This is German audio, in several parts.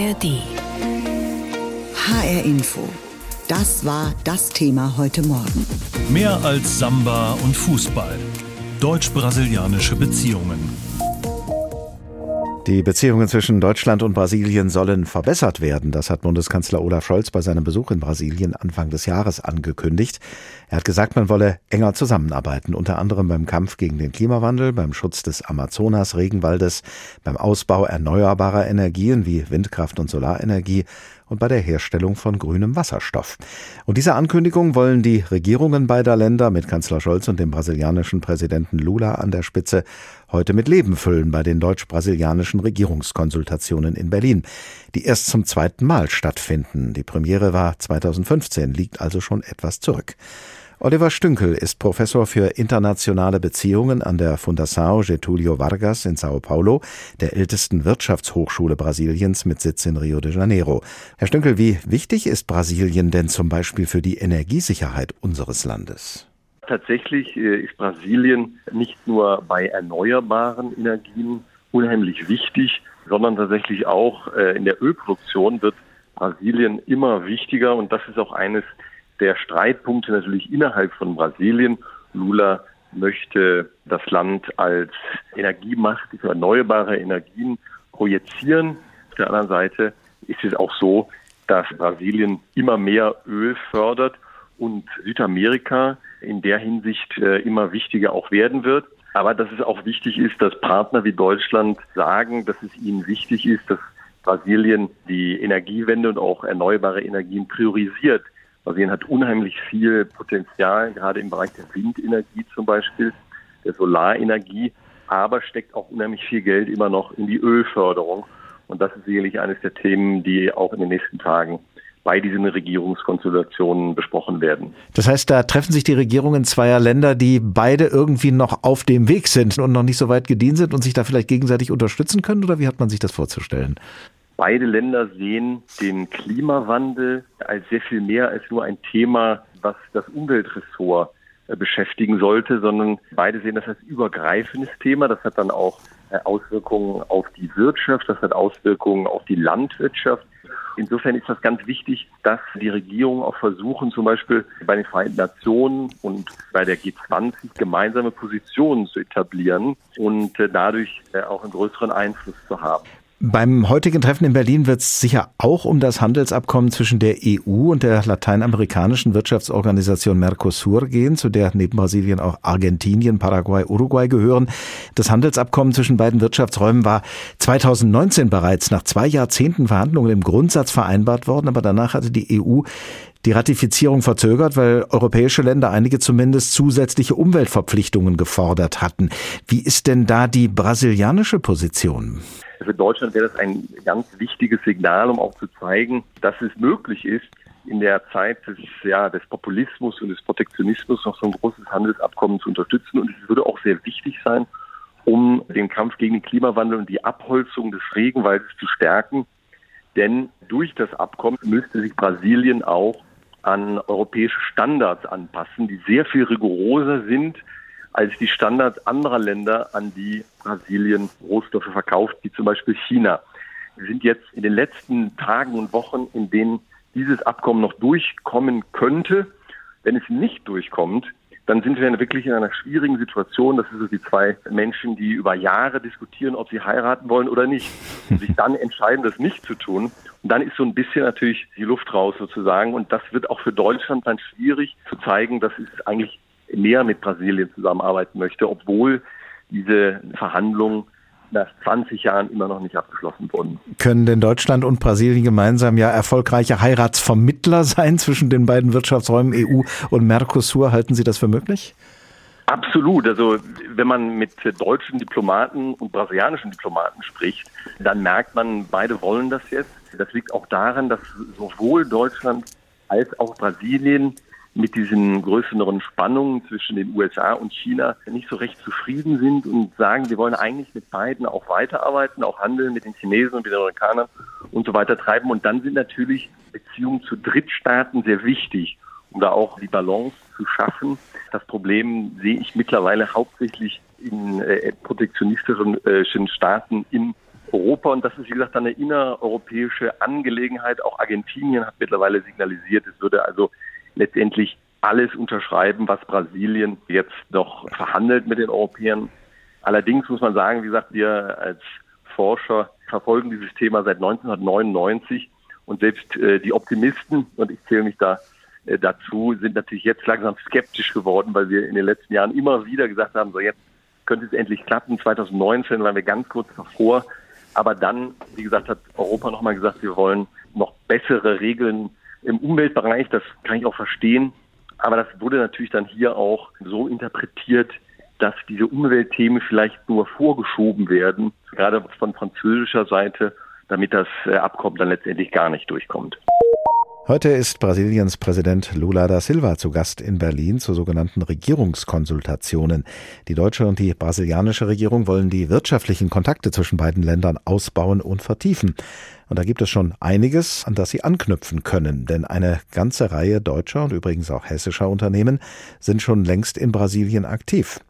ARD. HR Info. Das war das Thema heute Morgen. Mehr als Samba und Fußball. Deutsch-brasilianische Beziehungen. Die Beziehungen zwischen Deutschland und Brasilien sollen verbessert werden. Das hat Bundeskanzler Olaf Scholz bei seinem Besuch in Brasilien Anfang des Jahres angekündigt. Er hat gesagt, man wolle enger zusammenarbeiten, unter anderem beim Kampf gegen den Klimawandel, beim Schutz des Amazonas-Regenwaldes, beim Ausbau erneuerbarer Energien wie Windkraft und Solarenergie und bei der Herstellung von grünem Wasserstoff. Und diese Ankündigung wollen die Regierungen beider Länder mit Kanzler Scholz und dem brasilianischen Präsidenten Lula an der Spitze heute mit Leben füllen bei den deutsch-brasilianischen Regierungskonsultationen in Berlin, die erst zum zweiten Mal stattfinden. Die Premiere war 2015, liegt also schon etwas zurück. Oliver Stünkel ist Professor für internationale Beziehungen an der Fundação Getúlio Vargas in Sao Paulo, der ältesten Wirtschaftshochschule Brasiliens mit Sitz in Rio de Janeiro. Herr Stünkel, wie wichtig ist Brasilien denn zum Beispiel für die Energiesicherheit unseres Landes? Tatsächlich äh, ist Brasilien nicht nur bei erneuerbaren Energien unheimlich wichtig, sondern tatsächlich auch äh, in der Ölproduktion wird Brasilien immer wichtiger und das ist auch eines der Streitpunkte natürlich innerhalb von Brasilien. Lula möchte das Land als Energiemacht für erneuerbare Energien projizieren. Auf der anderen Seite ist es auch so, dass Brasilien immer mehr Öl fördert und Südamerika in der Hinsicht äh, immer wichtiger auch werden wird. Aber dass es auch wichtig ist, dass Partner wie Deutschland sagen, dass es ihnen wichtig ist, dass Brasilien die Energiewende und auch erneuerbare Energien priorisiert. Brasilien hat unheimlich viel Potenzial, gerade im Bereich der Windenergie zum Beispiel, der Solarenergie, aber steckt auch unheimlich viel Geld immer noch in die Ölförderung. Und das ist sicherlich eines der Themen, die auch in den nächsten Tagen bei diesen Regierungskonstellationen besprochen werden. Das heißt, da treffen sich die Regierungen zweier Länder, die beide irgendwie noch auf dem Weg sind und noch nicht so weit gedient sind und sich da vielleicht gegenseitig unterstützen können? Oder wie hat man sich das vorzustellen? Beide Länder sehen den Klimawandel als sehr viel mehr als nur ein Thema, was das Umweltressort äh, beschäftigen sollte, sondern beide sehen das als übergreifendes Thema. Das hat dann auch äh, Auswirkungen auf die Wirtschaft, das hat Auswirkungen auf die Landwirtschaft. Insofern ist das ganz wichtig, dass die Regierungen auch versuchen, zum Beispiel bei den Vereinten Nationen und bei der G20 gemeinsame Positionen zu etablieren und äh, dadurch auch einen größeren Einfluss zu haben. Beim heutigen Treffen in Berlin wird es sicher auch um das Handelsabkommen zwischen der EU und der lateinamerikanischen Wirtschaftsorganisation Mercosur gehen, zu der neben Brasilien auch Argentinien, Paraguay, Uruguay gehören. Das Handelsabkommen zwischen beiden Wirtschaftsräumen war 2019 bereits nach zwei Jahrzehnten Verhandlungen im Grundsatz vereinbart worden, aber danach hatte die EU die Ratifizierung verzögert, weil europäische Länder einige zumindest zusätzliche Umweltverpflichtungen gefordert hatten. Wie ist denn da die brasilianische Position? Für Deutschland wäre das ein ganz wichtiges Signal, um auch zu zeigen, dass es möglich ist, in der Zeit des, ja, des Populismus und des Protektionismus noch so ein großes Handelsabkommen zu unterstützen. Und es würde auch sehr wichtig sein, um den Kampf gegen den Klimawandel und die Abholzung des Regenwaldes zu stärken. Denn durch das Abkommen müsste sich Brasilien auch an europäische Standards anpassen, die sehr viel rigoroser sind als die Standards anderer Länder, an die Brasilien Rohstoffe verkauft, wie zum Beispiel China. Wir sind jetzt in den letzten Tagen und Wochen, in denen dieses Abkommen noch durchkommen könnte. Wenn es nicht durchkommt, dann sind wir wirklich in einer schwierigen Situation. Das sind so die zwei Menschen, die über Jahre diskutieren, ob sie heiraten wollen oder nicht und sich dann entscheiden, das nicht zu tun. Und dann ist so ein bisschen natürlich die Luft raus sozusagen. Und das wird auch für Deutschland dann schwierig zu zeigen, dass es eigentlich näher mit Brasilien zusammenarbeiten möchte, obwohl diese Verhandlungen nach 20 Jahren immer noch nicht abgeschlossen wurden. Können denn Deutschland und Brasilien gemeinsam ja erfolgreiche Heiratsvermittler sein zwischen den beiden Wirtschaftsräumen EU und Mercosur? Halten Sie das für möglich? Absolut. Also wenn man mit deutschen Diplomaten und brasilianischen Diplomaten spricht, dann merkt man, beide wollen das jetzt. Das liegt auch daran, dass sowohl Deutschland als auch Brasilien mit diesen größeren Spannungen zwischen den USA und China nicht so recht zufrieden sind und sagen, wir wollen eigentlich mit beiden auch weiterarbeiten, auch handeln mit den Chinesen und mit den Amerikanern und so weiter treiben. Und dann sind natürlich Beziehungen zu Drittstaaten sehr wichtig, um da auch die Balance zu schaffen. Das Problem sehe ich mittlerweile hauptsächlich in äh, protektionistischen äh, Staaten in Europa und das ist, wie gesagt, eine innereuropäische Angelegenheit. Auch Argentinien hat mittlerweile signalisiert, es würde also letztendlich alles unterschreiben, was Brasilien jetzt noch verhandelt mit den Europäern. Allerdings muss man sagen, wie gesagt, wir als Forscher verfolgen dieses Thema seit 1999 und selbst äh, die Optimisten, und ich zähle mich da äh, dazu, sind natürlich jetzt langsam skeptisch geworden, weil wir in den letzten Jahren immer wieder gesagt haben, so jetzt könnte es endlich klappen. 2019 waren wir ganz kurz davor. Aber dann, wie gesagt, hat Europa nochmal gesagt, wir wollen noch bessere Regeln im Umweltbereich. Das kann ich auch verstehen. Aber das wurde natürlich dann hier auch so interpretiert, dass diese Umweltthemen vielleicht nur vorgeschoben werden, gerade von französischer Seite, damit das äh, Abkommen dann letztendlich gar nicht durchkommt. Heute ist Brasiliens Präsident Lula da Silva zu Gast in Berlin zu sogenannten Regierungskonsultationen. Die deutsche und die brasilianische Regierung wollen die wirtschaftlichen Kontakte zwischen beiden Ländern ausbauen und vertiefen. Und da gibt es schon einiges, an das sie anknüpfen können, denn eine ganze Reihe deutscher und übrigens auch hessischer Unternehmen sind schon längst in Brasilien aktiv.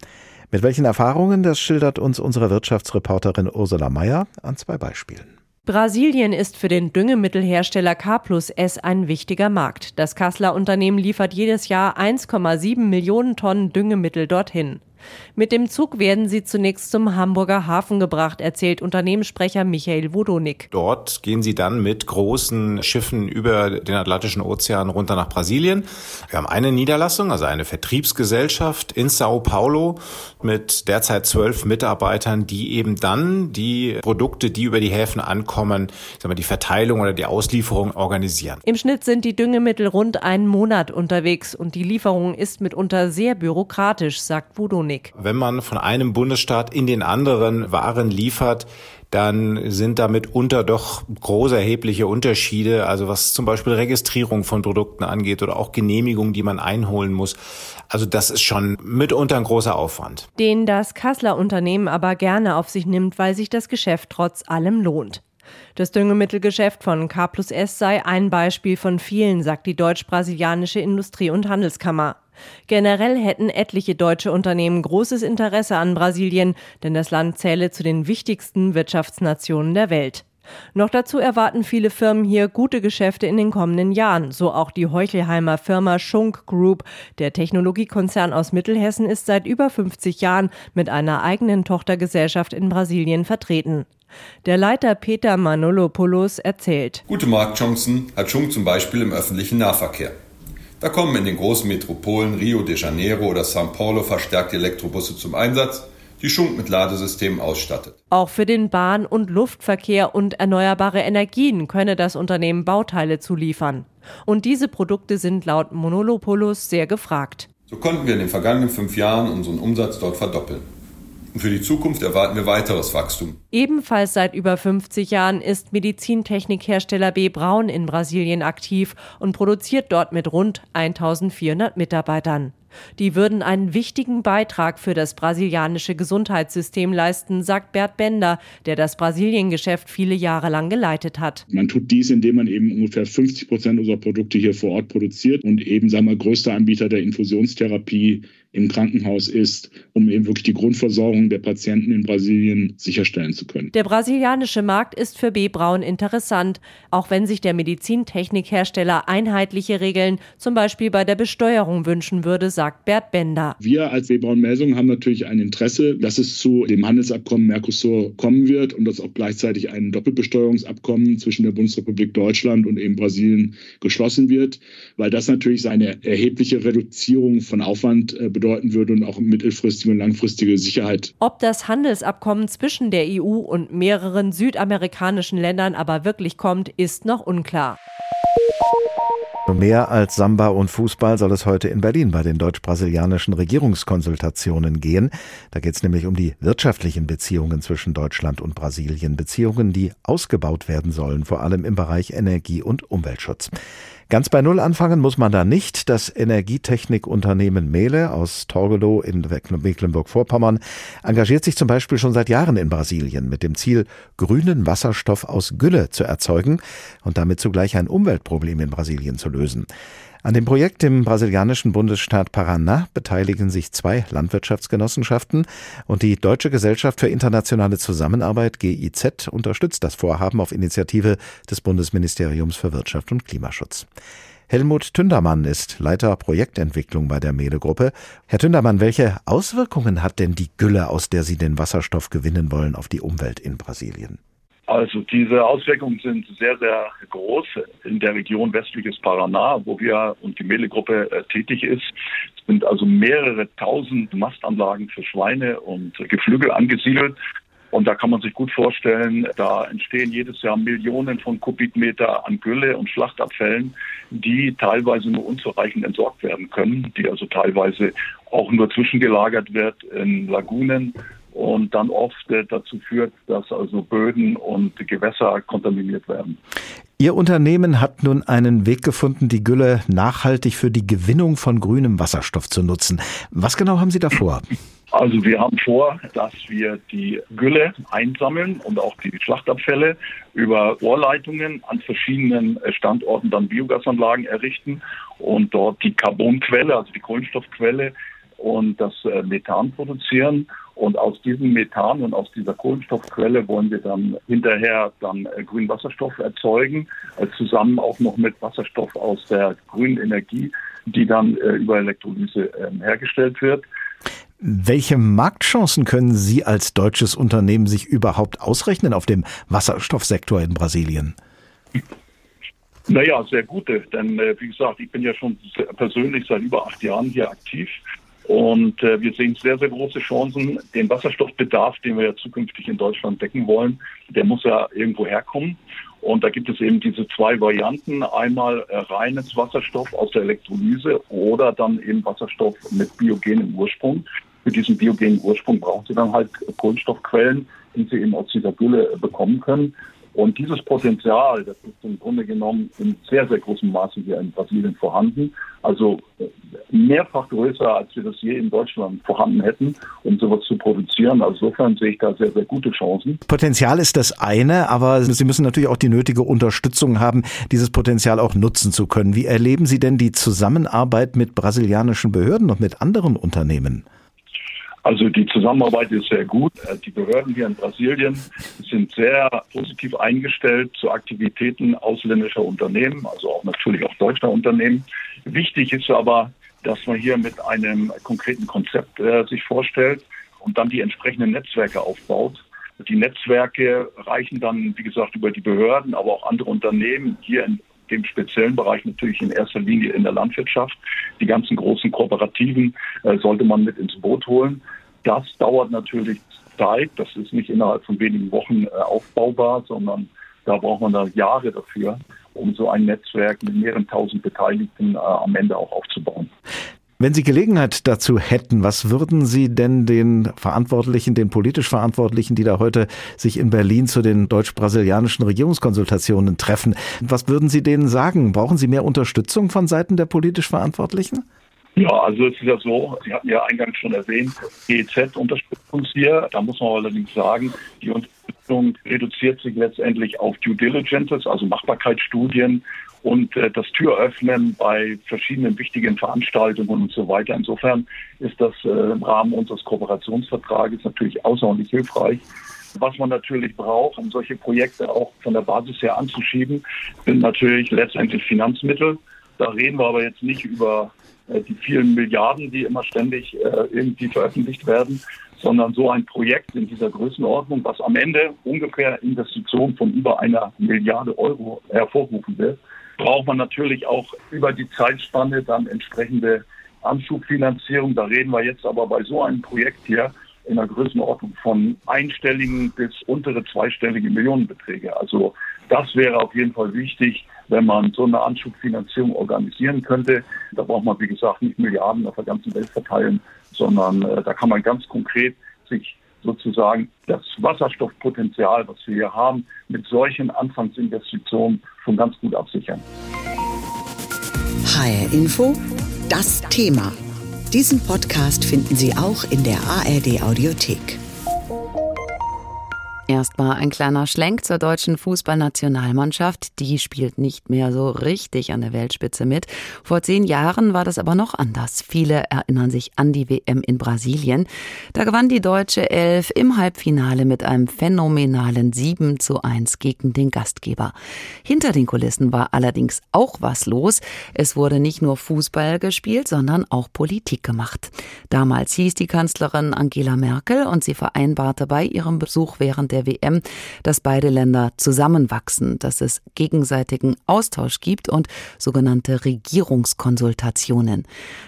Mit welchen Erfahrungen, das schildert uns unsere Wirtschaftsreporterin Ursula Mayer an zwei Beispielen. Brasilien ist für den Düngemittelhersteller K plus S ein wichtiger Markt. Das Kasseler Unternehmen liefert jedes Jahr 1,7 Millionen Tonnen Düngemittel dorthin. Mit dem Zug werden sie zunächst zum Hamburger Hafen gebracht, erzählt Unternehmenssprecher Michael Wodonik. Dort gehen sie dann mit großen Schiffen über den Atlantischen Ozean runter nach Brasilien. Wir haben eine Niederlassung, also eine Vertriebsgesellschaft in Sao Paulo mit derzeit zwölf Mitarbeitern, die eben dann die Produkte, die über die Häfen ankommen, sagen wir, die Verteilung oder die Auslieferung organisieren. Im Schnitt sind die Düngemittel rund einen Monat unterwegs und die Lieferung ist mitunter sehr bürokratisch, sagt Wodonik. Technik. Wenn man von einem Bundesstaat in den anderen Waren liefert, dann sind damit unter doch große erhebliche Unterschiede, also was zum Beispiel Registrierung von Produkten angeht oder auch Genehmigungen, die man einholen muss. Also das ist schon mitunter ein großer Aufwand. Den das Kasseler Unternehmen aber gerne auf sich nimmt, weil sich das Geschäft trotz allem lohnt. Das Düngemittelgeschäft von K plus S sei ein Beispiel von vielen, sagt die deutsch-brasilianische Industrie- und Handelskammer. Generell hätten etliche deutsche Unternehmen großes Interesse an Brasilien, denn das Land zähle zu den wichtigsten Wirtschaftsnationen der Welt. Noch dazu erwarten viele Firmen hier gute Geschäfte in den kommenden Jahren, so auch die Heuchelheimer Firma Schunk Group. Der Technologiekonzern aus Mittelhessen ist seit über 50 Jahren mit einer eigenen Tochtergesellschaft in Brasilien vertreten. Der Leiter Peter Manolopoulos erzählt. Gute Marktchancen hat Schunk zum Beispiel im öffentlichen Nahverkehr. Da kommen in den großen Metropolen Rio de Janeiro oder São Paulo verstärkte Elektrobusse zum Einsatz, die Schunk mit Ladesystemen ausstattet. Auch für den Bahn- und Luftverkehr und erneuerbare Energien könne das Unternehmen Bauteile zuliefern. Und diese Produkte sind laut Monolopoulos sehr gefragt. So konnten wir in den vergangenen fünf Jahren unseren Umsatz dort verdoppeln. Für die Zukunft erwarten wir weiteres Wachstum. Ebenfalls seit über 50 Jahren ist Medizintechnikhersteller B. Braun in Brasilien aktiv und produziert dort mit rund 1400 Mitarbeitern. Die würden einen wichtigen Beitrag für das brasilianische Gesundheitssystem leisten, sagt Bert Bender, der das Brasiliengeschäft viele Jahre lang geleitet hat. Man tut dies, indem man eben ungefähr 50 Prozent unserer Produkte hier vor Ort produziert und eben, sagen wir, größter Anbieter der Infusionstherapie im Krankenhaus ist, um eben wirklich die Grundversorgung der Patienten in Brasilien sicherstellen zu können. Der brasilianische Markt ist für B. Braun interessant, auch wenn sich der Medizintechnikhersteller einheitliche Regeln, zum Beispiel bei der Besteuerung, wünschen würde, sagt Bert Bender. Wir als B. Braun Melsung haben natürlich ein Interesse, dass es zu dem Handelsabkommen Mercosur kommen wird und dass auch gleichzeitig ein Doppelbesteuerungsabkommen zwischen der Bundesrepublik Deutschland und eben Brasilien geschlossen wird, weil das natürlich eine erhebliche Reduzierung von Aufwand bedeutet äh, bedeuten würde und auch mittelfristige und langfristige Sicherheit. Ob das Handelsabkommen zwischen der EU und mehreren südamerikanischen Ländern aber wirklich kommt, ist noch unklar. Mehr als Samba und Fußball soll es heute in Berlin bei den deutsch-brasilianischen Regierungskonsultationen gehen. Da geht es nämlich um die wirtschaftlichen Beziehungen zwischen Deutschland und Brasilien. Beziehungen, die ausgebaut werden sollen, vor allem im Bereich Energie- und Umweltschutz. Ganz bei Null anfangen muss man da nicht. Das Energietechnikunternehmen Mele aus Torgelow in Mecklenburg-Vorpommern engagiert sich zum Beispiel schon seit Jahren in Brasilien mit dem Ziel, grünen Wasserstoff aus Gülle zu erzeugen und damit zugleich ein Umweltproblem in Brasilien zu lösen. An dem Projekt im brasilianischen Bundesstaat Paraná beteiligen sich zwei Landwirtschaftsgenossenschaften und die Deutsche Gesellschaft für internationale Zusammenarbeit GIZ unterstützt das Vorhaben auf Initiative des Bundesministeriums für Wirtschaft und Klimaschutz. Helmut Tündermann ist Leiter Projektentwicklung bei der Mehle-Gruppe. Herr Tündermann, welche Auswirkungen hat denn die Gülle, aus der Sie den Wasserstoff gewinnen wollen, auf die Umwelt in Brasilien? Also diese Auswirkungen sind sehr, sehr groß in der Region westliches Paraná, wo wir und die Mehle-Gruppe äh, tätig ist. Es sind also mehrere tausend Mastanlagen für Schweine und Geflügel angesiedelt. Und da kann man sich gut vorstellen, da entstehen jedes Jahr Millionen von Kubikmeter an Gülle und Schlachtabfällen, die teilweise nur unzureichend entsorgt werden können, die also teilweise auch nur zwischengelagert wird in Lagunen und dann oft dazu führt, dass also Böden und Gewässer kontaminiert werden. Ihr Unternehmen hat nun einen Weg gefunden, die Gülle nachhaltig für die Gewinnung von grünem Wasserstoff zu nutzen. Was genau haben Sie da vor? Also wir haben vor, dass wir die Gülle einsammeln und auch die Schlachtabfälle über Rohrleitungen an verschiedenen Standorten dann Biogasanlagen errichten und dort die Carbonquelle, also die Kohlenstoffquelle und das äh, Methan produzieren. Und aus diesem Methan und aus dieser Kohlenstoffquelle wollen wir dann hinterher dann äh, grünen Wasserstoff erzeugen, äh, zusammen auch noch mit Wasserstoff aus der grünen Energie, die dann über Elektrolyse ähm, hergestellt wird. Welche Marktchancen können Sie als deutsches Unternehmen sich überhaupt ausrechnen auf dem Wasserstoffsektor in Brasilien? Naja, sehr gute, denn wie gesagt, ich bin ja schon persönlich seit über acht Jahren hier aktiv und äh, wir sehen sehr, sehr große Chancen. Den Wasserstoffbedarf, den wir ja zukünftig in Deutschland decken wollen, der muss ja irgendwo herkommen. Und da gibt es eben diese zwei Varianten. Einmal äh, reines Wasserstoff aus der Elektrolyse oder dann eben Wasserstoff mit biogenem Ursprung für diesen biogenen Ursprung brauchen sie dann halt Kohlenstoffquellen, die sie eben aus dieser Gülle bekommen können. Und dieses Potenzial, das ist im Grunde genommen in sehr, sehr großem Maße hier in Brasilien vorhanden. Also äh, mehrfach größer, als wir das je in Deutschland vorhanden hätten, um sowas zu produzieren. Also insofern sehe ich da sehr, sehr gute Chancen. Potenzial ist das eine, aber Sie müssen natürlich auch die nötige Unterstützung haben, dieses Potenzial auch nutzen zu können. Wie erleben Sie denn die Zusammenarbeit mit brasilianischen Behörden und mit anderen Unternehmen? Also die Zusammenarbeit ist sehr gut. Äh, die Behörden hier in Brasilien sind sehr positiv eingestellt zu Aktivitäten ausländischer Unternehmen, also auch natürlich auch deutscher Unternehmen. Wichtig ist aber, dass man hier mit einem konkreten Konzept äh, sich vorstellt und dann die entsprechenden Netzwerke aufbaut. Die Netzwerke reichen dann, wie gesagt, über die Behörden, aber auch andere Unternehmen hier in dem speziellen Bereich natürlich in erster Linie in der Landwirtschaft. Die ganzen großen Kooperativen äh, sollte man mit ins Boot holen. Das dauert natürlich Zeit. Das ist nicht innerhalb von wenigen Wochen äh, aufbaubar, sondern da braucht man da Jahre dafür, um so ein Netzwerk mit mehreren tausend Beteiligten äh, am Ende auch aufzubauen. Wenn Sie Gelegenheit dazu hätten, was würden Sie denn den Verantwortlichen, den politisch Verantwortlichen, die da heute sich in Berlin zu den deutsch-brasilianischen Regierungskonsultationen treffen, was würden Sie denen sagen? Brauchen Sie mehr Unterstützung von Seiten der politisch Verantwortlichen? Ja, also es ist ja so, Sie hatten ja eingangs schon erwähnt, GEZ unterstützt uns hier. Da muss man allerdings sagen, die Unterstützung reduziert sich letztendlich auf Due Diligences, also Machbarkeitsstudien und äh, das Türöffnen bei verschiedenen wichtigen Veranstaltungen und so weiter. Insofern ist das äh, im Rahmen unseres Kooperationsvertrages natürlich außerordentlich hilfreich. Was man natürlich braucht, um solche Projekte auch von der Basis her anzuschieben, sind natürlich letztendlich Finanzmittel. Da reden wir aber jetzt nicht über äh, die vielen Milliarden, die immer ständig äh, irgendwie veröffentlicht werden, sondern so ein Projekt in dieser Größenordnung, was am Ende ungefähr Investitionen von über einer Milliarde Euro hervorrufen wird braucht man natürlich auch über die Zeitspanne dann entsprechende Anschubfinanzierung. Da reden wir jetzt aber bei so einem Projekt hier in einer Größenordnung von einstelligen bis untere zweistellige Millionenbeträge. Also das wäre auf jeden Fall wichtig, wenn man so eine Anschubfinanzierung organisieren könnte. Da braucht man, wie gesagt, nicht Milliarden auf der ganzen Welt verteilen, sondern äh, da kann man ganz konkret sich sozusagen das Wasserstoffpotenzial, was wir hier haben, mit solchen Anfangsinvestitionen schon ganz gut absichern. HR Info, das Thema. Diesen Podcast finden Sie auch in der ARD Audiothek. Erstmal ein kleiner Schlenk zur deutschen Fußballnationalmannschaft. Die spielt nicht mehr so richtig an der Weltspitze mit. Vor zehn Jahren war das aber noch anders. Viele erinnern sich an die WM in Brasilien. Da gewann die deutsche Elf im Halbfinale mit einem phänomenalen 7 zu 1 gegen den Gastgeber. Hinter den Kulissen war allerdings auch was los. Es wurde nicht nur Fußball gespielt, sondern auch Politik gemacht. Damals hieß die Kanzlerin Angela Merkel und sie vereinbarte bei ihrem Besuch während der der WM, dass beide Länder zusammenwachsen, dass es gegenseitigen Austausch gibt und sogenannte Regierungskonsultationen.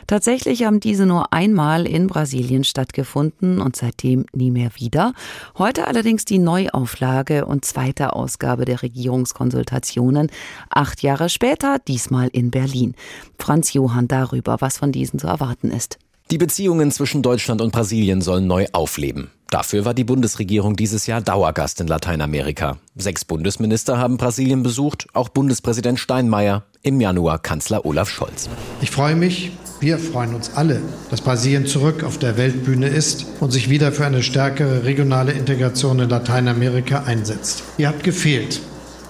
Tatsächlich haben diese nur einmal in Brasilien stattgefunden und seitdem nie mehr wieder. Heute allerdings die Neuauflage und zweite Ausgabe der Regierungskonsultationen. Acht Jahre später, diesmal in Berlin. Franz Johann darüber, was von diesen zu erwarten ist. Die Beziehungen zwischen Deutschland und Brasilien sollen neu aufleben. Dafür war die Bundesregierung dieses Jahr Dauergast in Lateinamerika. Sechs Bundesminister haben Brasilien besucht, auch Bundespräsident Steinmeier, im Januar Kanzler Olaf Scholz. Ich freue mich, wir freuen uns alle, dass Brasilien zurück auf der Weltbühne ist und sich wieder für eine stärkere regionale Integration in Lateinamerika einsetzt. Ihr habt gefehlt.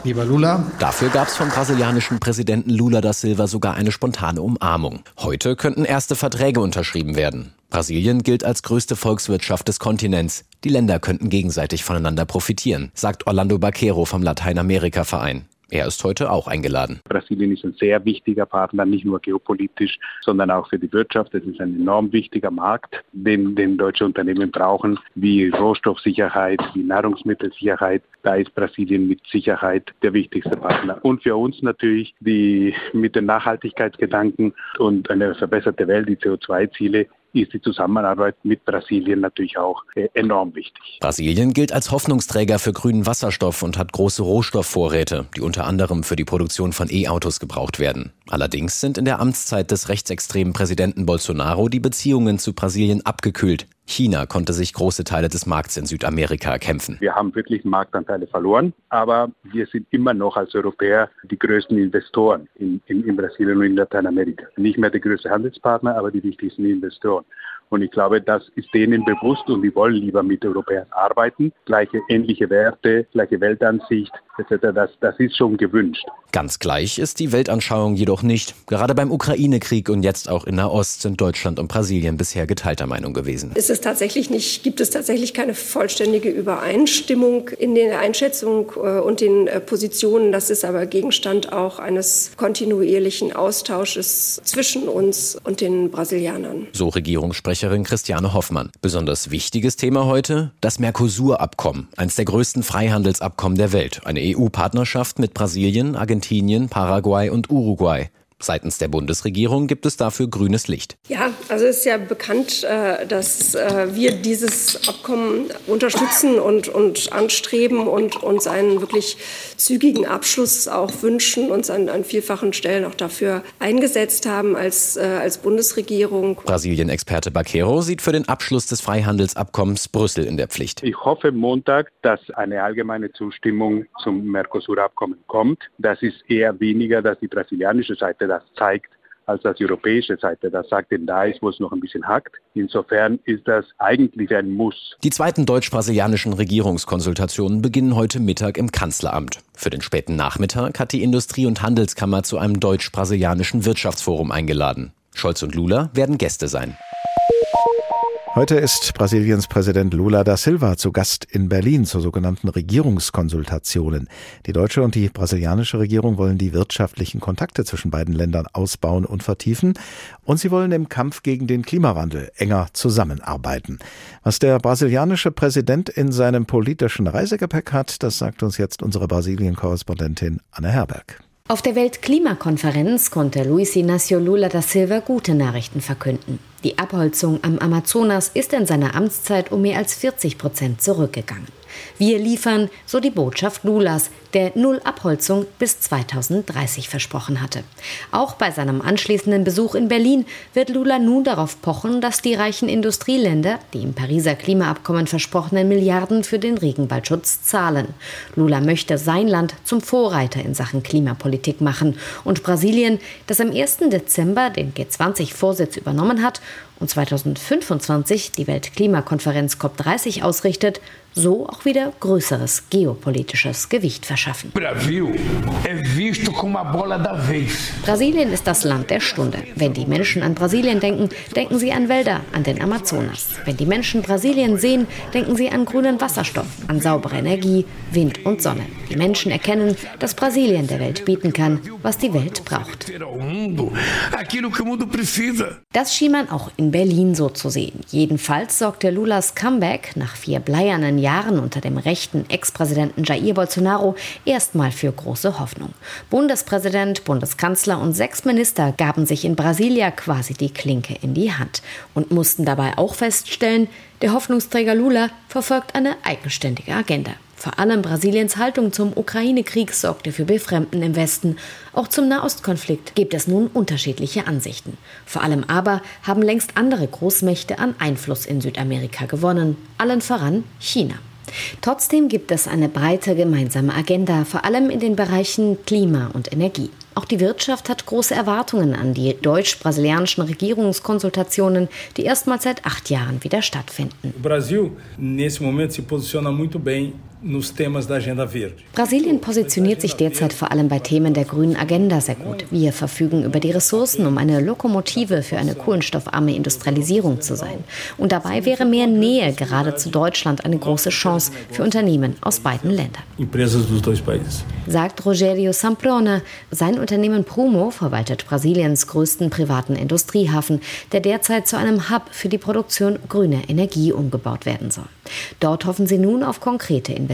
Lieber Lula. Dafür gab es vom brasilianischen Präsidenten Lula da Silva sogar eine spontane Umarmung. Heute könnten erste Verträge unterschrieben werden. Brasilien gilt als größte Volkswirtschaft des Kontinents. Die Länder könnten gegenseitig voneinander profitieren, sagt Orlando Baquero vom Lateinamerika-Verein. Er ist heute auch eingeladen. Brasilien ist ein sehr wichtiger Partner, nicht nur geopolitisch, sondern auch für die Wirtschaft. Es ist ein enorm wichtiger Markt, den, den deutsche Unternehmen brauchen, wie Rohstoffsicherheit, wie Nahrungsmittelsicherheit. Da ist Brasilien mit Sicherheit der wichtigste Partner. Und für uns natürlich die mit den Nachhaltigkeitsgedanken und eine verbesserte Welt, die CO2-Ziele ist die Zusammenarbeit mit Brasilien natürlich auch äh, enorm wichtig. Brasilien gilt als Hoffnungsträger für grünen Wasserstoff und hat große Rohstoffvorräte, die unter anderem für die Produktion von E-Autos gebraucht werden. Allerdings sind in der Amtszeit des rechtsextremen Präsidenten Bolsonaro die Beziehungen zu Brasilien abgekühlt. China konnte sich große Teile des Markts in Südamerika kämpfen. Wir haben wirklich Marktanteile verloren, aber wir sind immer noch als Europäer die größten Investoren in, in, in Brasilien und in Lateinamerika. Nicht mehr der größte Handelspartner, aber die wichtigsten Investoren. Und ich glaube, das ist denen bewusst und die wollen lieber mit Europäern arbeiten. Gleiche, ähnliche Werte, gleiche Weltansicht. Das, das ist schon gewünscht. Ganz gleich ist die Weltanschauung jedoch nicht. Gerade beim Ukraine-Krieg und jetzt auch in Nahost sind Deutschland und Brasilien bisher geteilter Meinung gewesen. Ist es tatsächlich nicht, gibt es tatsächlich keine vollständige Übereinstimmung in der Einschätzung äh, und den äh, Positionen. Das ist aber Gegenstand auch eines kontinuierlichen Austausches zwischen uns und den Brasilianern. So Regierungssprecher Sprecherin Christiane Hoffmann. Besonders wichtiges Thema heute, das Mercosur-Abkommen, eines der größten Freihandelsabkommen der Welt. Eine EU-Partnerschaft mit Brasilien, Argentinien, Paraguay und Uruguay. Seitens der Bundesregierung gibt es dafür grünes Licht. Ja, also ist ja bekannt, äh, dass äh, wir dieses Abkommen unterstützen und, und anstreben und uns einen wirklich zügigen Abschluss auch wünschen, uns an, an vielfachen Stellen auch dafür eingesetzt haben als, äh, als Bundesregierung. Brasilien-Experte Baquero sieht für den Abschluss des Freihandelsabkommens Brüssel in der Pflicht. Ich hoffe Montag, dass eine allgemeine Zustimmung zum Mercosur-Abkommen kommt. Das ist eher weniger, dass die brasilianische Seite das zeigt, als die europäische Seite das sagt, denn da ist, wo es noch ein bisschen hackt. Insofern ist das eigentlich ein Muss. Die zweiten deutsch-brasilianischen Regierungskonsultationen beginnen heute Mittag im Kanzleramt. Für den späten Nachmittag hat die Industrie- und Handelskammer zu einem deutsch-brasilianischen Wirtschaftsforum eingeladen. Scholz und Lula werden Gäste sein. Heute ist Brasiliens Präsident Lula da Silva zu Gast in Berlin zu sogenannten Regierungskonsultationen. Die deutsche und die brasilianische Regierung wollen die wirtschaftlichen Kontakte zwischen beiden Ländern ausbauen und vertiefen und sie wollen im Kampf gegen den Klimawandel enger zusammenarbeiten. Was der brasilianische Präsident in seinem politischen Reisegepäck hat, das sagt uns jetzt unsere Brasilien-Korrespondentin Anne Herberg. Auf der Weltklimakonferenz konnte Luis Inácio Lula da Silva gute Nachrichten verkünden. Die Abholzung am Amazonas ist in seiner Amtszeit um mehr als 40 Prozent zurückgegangen. Wir liefern, so die Botschaft Lulas, der Null Abholzung bis 2030 versprochen hatte. Auch bei seinem anschließenden Besuch in Berlin wird Lula nun darauf pochen, dass die reichen Industrieländer die im Pariser Klimaabkommen versprochenen Milliarden für den Regenwaldschutz zahlen. Lula möchte sein Land zum Vorreiter in Sachen Klimapolitik machen und Brasilien, das am 1. Dezember den G20-Vorsitz übernommen hat und 2025 die Weltklimakonferenz COP30 ausrichtet, so auch wieder größeres geopolitisches Gewicht verschaffen. Brasilien ist das Land der Stunde. Wenn die Menschen an Brasilien denken, denken sie an Wälder, an den Amazonas. Wenn die Menschen Brasilien sehen, denken sie an grünen Wasserstoff, an saubere Energie, Wind und Sonne. Die Menschen erkennen, dass Brasilien der Welt bieten kann, was die Welt braucht. Das schien man auch in Berlin so zu sehen. Jedenfalls sorgte Lulas Comeback nach vier bleiernen Jahren unter dem rechten Ex-Präsidenten Jair Bolsonaro erstmal für große Hoffnung. Bundespräsident, Bundeskanzler und sechs Minister gaben sich in Brasilia quasi die Klinke in die Hand und mussten dabei auch feststellen, der Hoffnungsträger Lula verfolgt eine eigenständige Agenda. Vor allem Brasiliens Haltung zum Ukraine-Krieg sorgte für Befremden im Westen. Auch zum Nahostkonflikt gibt es nun unterschiedliche Ansichten. Vor allem aber haben längst andere Großmächte an Einfluss in Südamerika gewonnen, allen voran China. Trotzdem gibt es eine breite gemeinsame Agenda, vor allem in den Bereichen Klima und Energie. Auch die Wirtschaft hat große Erwartungen an die deutsch-brasilianischen Regierungskonsultationen, die erstmals seit acht Jahren wieder stattfinden. Brasilien positioniert sich derzeit vor allem bei Themen der grünen Agenda sehr gut. Wir verfügen über die Ressourcen, um eine Lokomotive für eine kohlenstoffarme Industrialisierung zu sein. Und dabei wäre mehr Nähe gerade zu Deutschland eine große Chance für Unternehmen aus beiden Ländern. Sagt Rogerio Samplona. Sein Unternehmen Prumo verwaltet Brasiliens größten privaten Industriehafen, der derzeit zu einem Hub für die Produktion grüner Energie umgebaut werden soll. Dort hoffen sie nun auf konkrete Investitionen.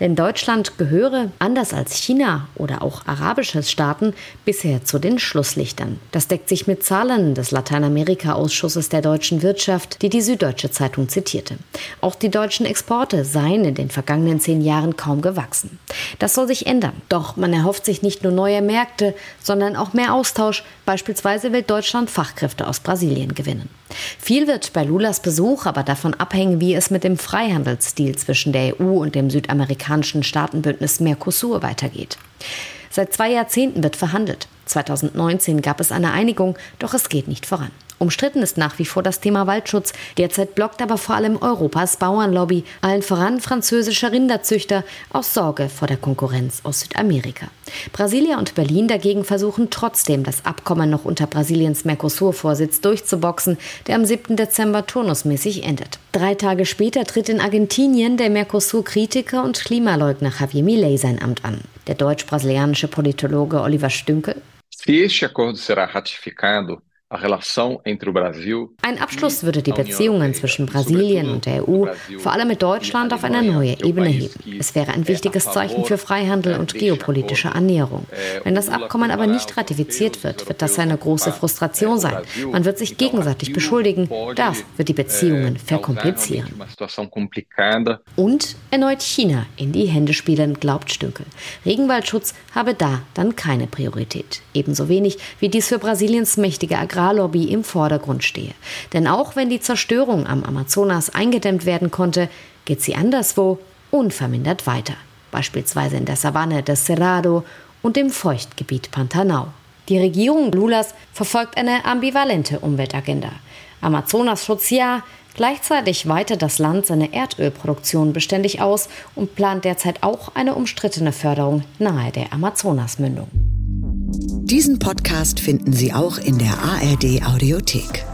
Denn Deutschland gehöre, anders als China oder auch arabische Staaten, bisher zu den Schlusslichtern. Das deckt sich mit Zahlen des Lateinamerika-Ausschusses der deutschen Wirtschaft, die die Süddeutsche Zeitung zitierte. Auch die deutschen Exporte seien in den vergangenen zehn Jahren kaum gewachsen. Das soll sich ändern. Doch man erhofft sich nicht nur neue Märkte, sondern auch mehr Austausch. Beispielsweise will Deutschland Fachkräfte aus Brasilien gewinnen. Viel wird bei Lulas Besuch aber davon abhängen, wie es mit dem Freihandelsdeal zwischen der EU und dem südamerikanischen Staatenbündnis Mercosur weitergeht. Seit zwei Jahrzehnten wird verhandelt. 2019 gab es eine Einigung, doch es geht nicht voran. Umstritten ist nach wie vor das Thema Waldschutz. Derzeit blockt aber vor allem Europas Bauernlobby, allen voran französischer Rinderzüchter, aus Sorge vor der Konkurrenz aus Südamerika. Brasilia und Berlin dagegen versuchen trotzdem, das Abkommen noch unter Brasiliens Mercosur-Vorsitz durchzuboxen, der am 7. Dezember turnusmäßig endet. Drei Tage später tritt in Argentinien der Mercosur-Kritiker und Klimaleugner Javier Milei sein Amt an. Der deutsch-brasilianische Politologe Oliver Stünkel. Se este acordo será ratificado, ein Abschluss würde die Beziehungen zwischen Brasilien und der EU, vor allem mit Deutschland, auf eine neue Ebene heben. Es wäre ein wichtiges Zeichen für Freihandel und geopolitische Annäherung. Wenn das Abkommen aber nicht ratifiziert wird, wird das eine große Frustration sein. Man wird sich gegenseitig beschuldigen. Das wird die Beziehungen verkomplizieren. Und erneut China in die Hände spielen, glaubt Stünkel. Regenwaldschutz habe da dann keine Priorität. Ebenso wenig wie dies für Brasiliens mächtige Agrar Agrarlobby im Vordergrund stehe. Denn auch wenn die Zerstörung am Amazonas eingedämmt werden konnte, geht sie anderswo unvermindert weiter. Beispielsweise in der Savanne des Cerrado und im Feuchtgebiet Pantanal. Die Regierung Lulas verfolgt eine ambivalente Umweltagenda. Amazonasschutz ja, Gleichzeitig weitet das Land seine Erdölproduktion beständig aus und plant derzeit auch eine umstrittene Förderung nahe der Amazonasmündung. Diesen Podcast finden Sie auch in der ARD Audiothek.